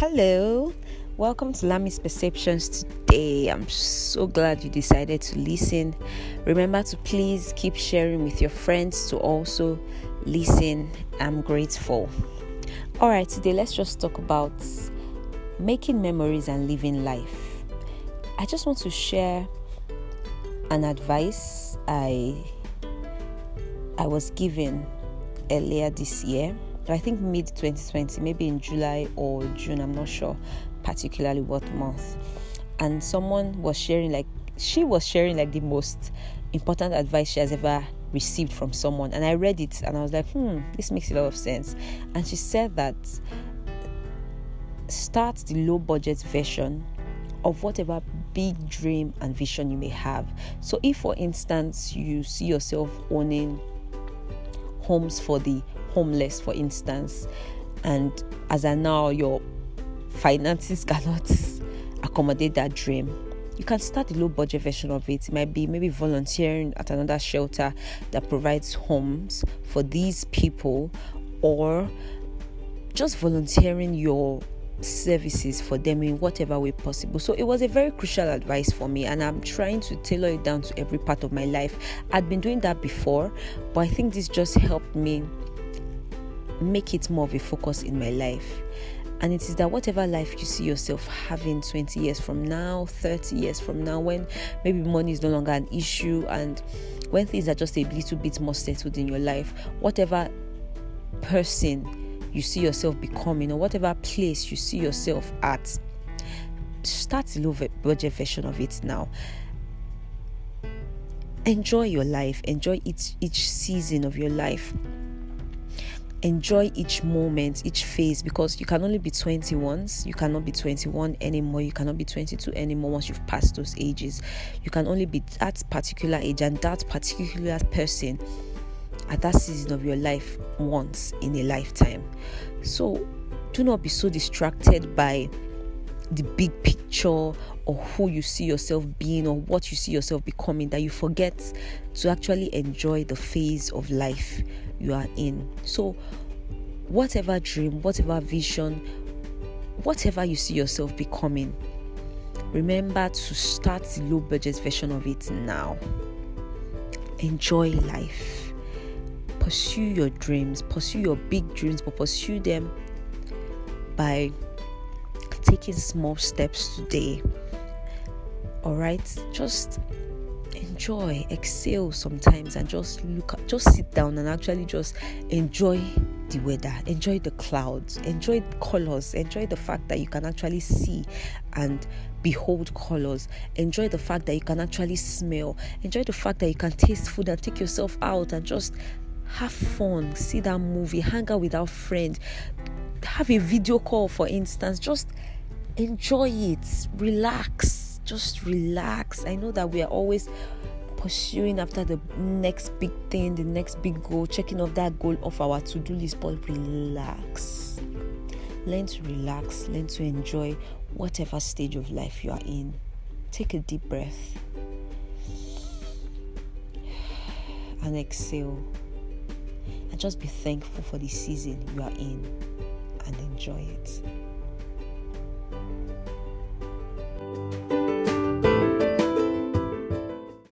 Hello, welcome to Lami's Perceptions today. I'm so glad you decided to listen. Remember to please keep sharing with your friends to also listen. I'm grateful. All right, today let's just talk about making memories and living life. I just want to share an advice I I was given earlier this year I think mid 2020, maybe in July or June, I'm not sure particularly what month. And someone was sharing, like, she was sharing, like, the most important advice she has ever received from someone. And I read it and I was like, hmm, this makes a lot of sense. And she said that start the low budget version of whatever big dream and vision you may have. So, if for instance you see yourself owning homes for the homeless, for instance, and as of now your finances cannot accommodate that dream, you can start a low budget version of it. It might be maybe volunteering at another shelter that provides homes for these people, or just volunteering your services for them in whatever way possible. So it was a very crucial advice for me, and I'm trying to tailor it down to every part of my life. I'd been doing that before, but I think this just helped me make it more of a focus in my life. And it is that whatever life you see yourself having 20 years from now, 30 years from now, when maybe money is no longer an issue and when things are just a little bit more settled in your life, whatever person you see yourself becoming or whatever place you see yourself at, start a low budget version of it now. Enjoy your life, enjoy each each season of your life enjoy each moment, each phase because you can only be 20 once. You cannot be 21 anymore. You cannot be 22 anymore once you've passed those ages. You can only be that particular age and that particular person at that season of your life once in a lifetime. So do not be so distracted by the big picture or who you see yourself being or what you see yourself becoming that you forget to actually enjoy the phase of life you are in. So, whatever dream, whatever vision, whatever you see yourself becoming, remember to start the low budget version of it now. Enjoy life. Pursue your dreams, pursue your big dreams, but pursue them by taking small steps today. All right, just enjoy, exhale sometimes, and just look, just sit down and actually just enjoy the weather, enjoy the clouds, enjoy colors, enjoy the fact that you can actually see and behold colors, enjoy the fact that you can actually smell, enjoy the fact that you can taste food and take yourself out and just have fun, see that movie, hang out with our friend, have a video call, for instance, just enjoy it, relax, just relax. I know that we are always pursuing after the next big thing, the next big goal, checking off that goal off our to do list, but relax. Learn to relax, learn to enjoy whatever stage of life you are in. Take a deep breath and exhale. Just be thankful for the season you are in and enjoy it.